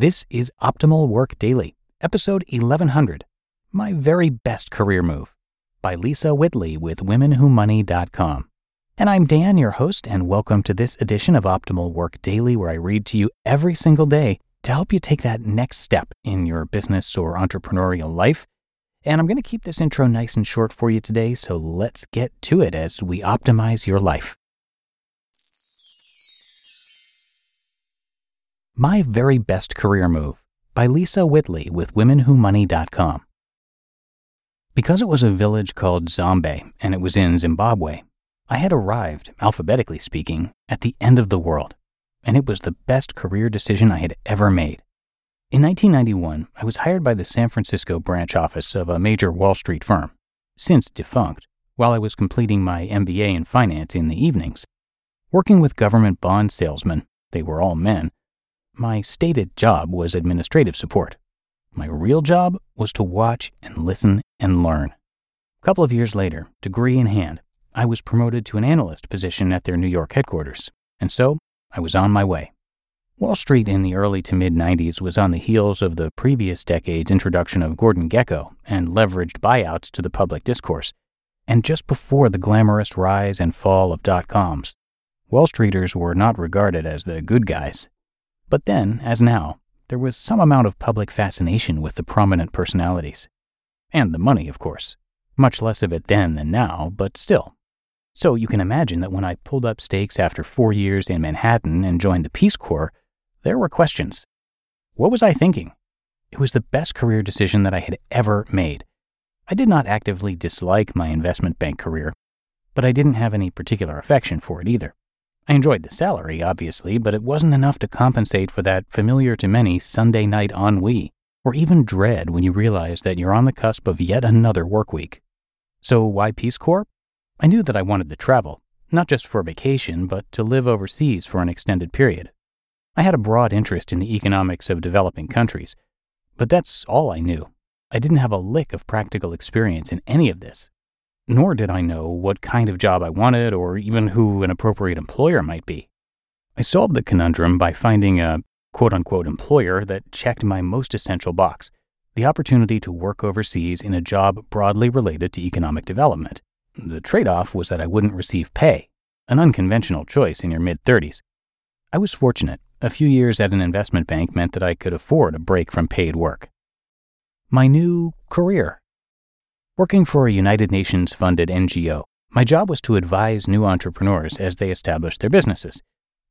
This is Optimal Work Daily, episode 1100 My Very Best Career Move by Lisa Whitley with WomenWhoMoney.com. And I'm Dan, your host, and welcome to this edition of Optimal Work Daily, where I read to you every single day to help you take that next step in your business or entrepreneurial life. And I'm going to keep this intro nice and short for you today, so let's get to it as we optimize your life. My Very Best Career Move by Lisa Whitley with WomenWhoMoney.com. Because it was a village called Zombe and it was in Zimbabwe, I had arrived, alphabetically speaking, at the end of the world, and it was the best career decision I had ever made. In 1991, I was hired by the San Francisco branch office of a major Wall Street firm, since defunct, while I was completing my MBA in finance in the evenings. Working with government bond salesmen, they were all men, my stated job was administrative support. My real job was to watch and listen and learn. A couple of years later, degree in hand, I was promoted to an analyst position at their New York headquarters, and so I was on my way. Wall Street in the early to mid 90s was on the heels of the previous decade's introduction of Gordon Gekko and leveraged buyouts to the public discourse, and just before the glamorous rise and fall of dot coms. Wall Streeters were not regarded as the good guys. But then, as now, there was some amount of public fascination with the prominent personalities. And the money, of course. Much less of it then than now, but still. So you can imagine that when I pulled up stakes after four years in Manhattan and joined the Peace Corps, there were questions. What was I thinking? It was the best career decision that I had ever made. I did not actively dislike my investment bank career, but I didn't have any particular affection for it either. I enjoyed the salary, obviously, but it wasn't enough to compensate for that familiar to many Sunday night ennui, or even dread when you realize that you're on the cusp of yet another work week. So why Peace Corps? I knew that I wanted to travel, not just for vacation, but to live overseas for an extended period. I had a broad interest in the economics of developing countries, but that's all I knew. I didn't have a lick of practical experience in any of this nor did I know what kind of job I wanted or even who an appropriate employer might be. I solved the conundrum by finding a quote unquote employer that checked my most essential box the opportunity to work overseas in a job broadly related to economic development. The trade off was that I wouldn't receive pay, an unconventional choice in your mid 30s. I was fortunate. A few years at an investment bank meant that I could afford a break from paid work. My new career. Working for a United Nations funded NGO, my job was to advise new entrepreneurs as they established their businesses.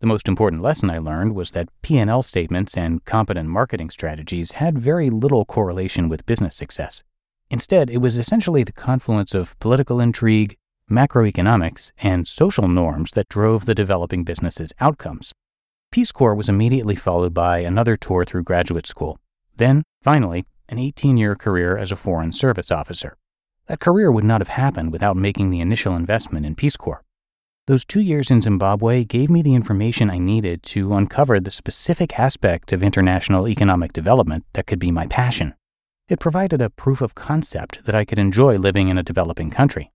The most important lesson I learned was that P&L statements and competent marketing strategies had very little correlation with business success. Instead, it was essentially the confluence of political intrigue, macroeconomics, and social norms that drove the developing business's outcomes. Peace Corps was immediately followed by another tour through graduate school. Then, finally, an 18 year career as a Foreign Service officer. That career would not have happened without making the initial investment in Peace Corps. Those two years in Zimbabwe gave me the information I needed to uncover the specific aspect of international economic development that could be my passion. It provided a proof of concept that I could enjoy living in a developing country.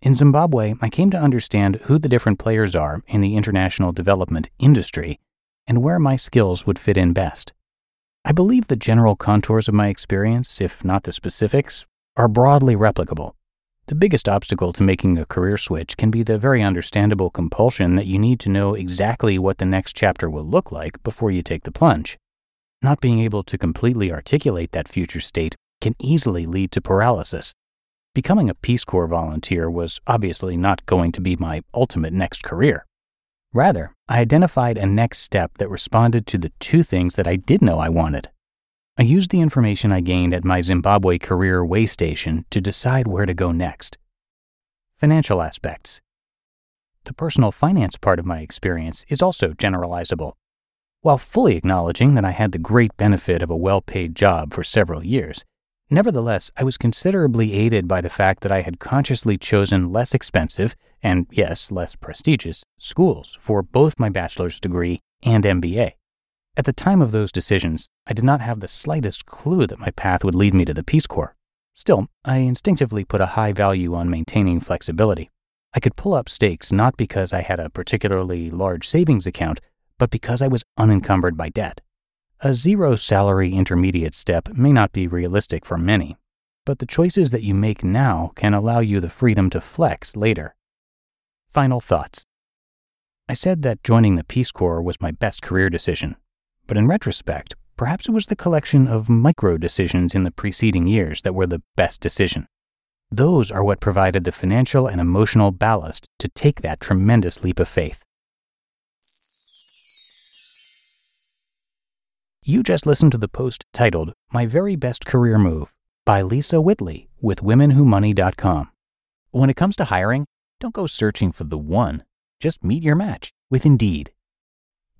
In Zimbabwe, I came to understand who the different players are in the international development industry and where my skills would fit in best. I believe the general contours of my experience, if not the specifics, are broadly replicable. The biggest obstacle to making a career switch can be the very understandable compulsion that you need to know exactly what the next chapter will look like before you take the plunge. Not being able to completely articulate that future state can easily lead to paralysis. Becoming a Peace Corps volunteer was obviously not going to be my ultimate next career. Rather, I identified a next step that responded to the two things that I did know I wanted I used the information I gained at my Zimbabwe career way station to decide where to go next. Financial aspects. The personal finance part of my experience is also generalizable. While fully acknowledging that I had the great benefit of a well paid job for several years, nevertheless, I was considerably aided by the fact that I had consciously chosen less expensive, and yes, less prestigious, schools for both my bachelor's degree and MBA. At the time of those decisions, I did not have the slightest clue that my path would lead me to the Peace Corps. Still, I instinctively put a high value on maintaining flexibility. I could pull up stakes not because I had a particularly large savings account, but because I was unencumbered by debt. A zero salary intermediate step may not be realistic for many, but the choices that you make now can allow you the freedom to flex later. Final thoughts. I said that joining the Peace Corps was my best career decision, but in retrospect, perhaps it was the collection of micro decisions in the preceding years that were the best decision. Those are what provided the financial and emotional ballast to take that tremendous leap of faith. You just listened to the post titled My Very Best Career Move by Lisa Whitley with WomenWhoMoney.com. When it comes to hiring, don't go searching for the one. Just meet your match with Indeed.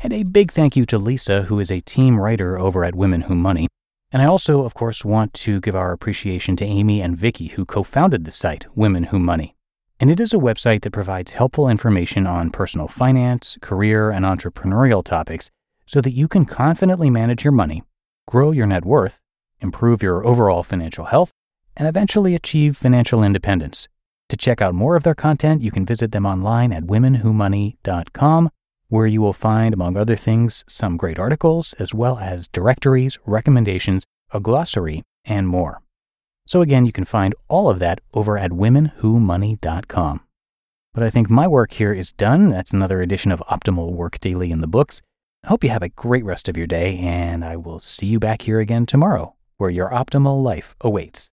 And a big thank you to Lisa, who is a team writer over at Women Who Money. And I also, of course, want to give our appreciation to Amy and Vicki, who co founded the site, Women Who Money. And it is a website that provides helpful information on personal finance, career, and entrepreneurial topics so that you can confidently manage your money, grow your net worth, improve your overall financial health, and eventually achieve financial independence. To check out more of their content, you can visit them online at womenwhomoney.com where you will find, among other things, some great articles, as well as directories, recommendations, a glossary, and more. So, again, you can find all of that over at womenwhomoney.com. But I think my work here is done. That's another edition of Optimal Work Daily in the books. I hope you have a great rest of your day, and I will see you back here again tomorrow, where your optimal life awaits.